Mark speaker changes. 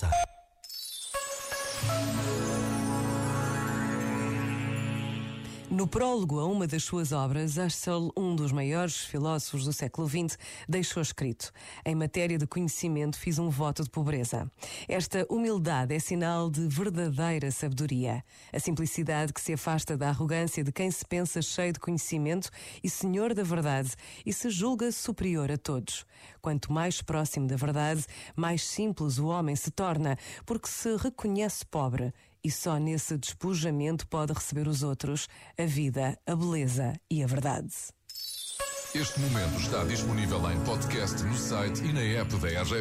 Speaker 1: casa.
Speaker 2: No prólogo a uma das suas obras, Husserl, um dos maiores filósofos do século XX, deixou escrito: Em matéria de conhecimento, fiz um voto de pobreza. Esta humildade é sinal de verdadeira sabedoria. A simplicidade que se afasta da arrogância de quem se pensa cheio de conhecimento e senhor da verdade e se julga superior a todos. Quanto mais próximo da verdade, mais simples o homem se torna, porque se reconhece pobre e só nesse despojamento pode receber os outros, a vida, a beleza e a verdade.
Speaker 3: Este momento está disponível em podcast no site e na app da RGF.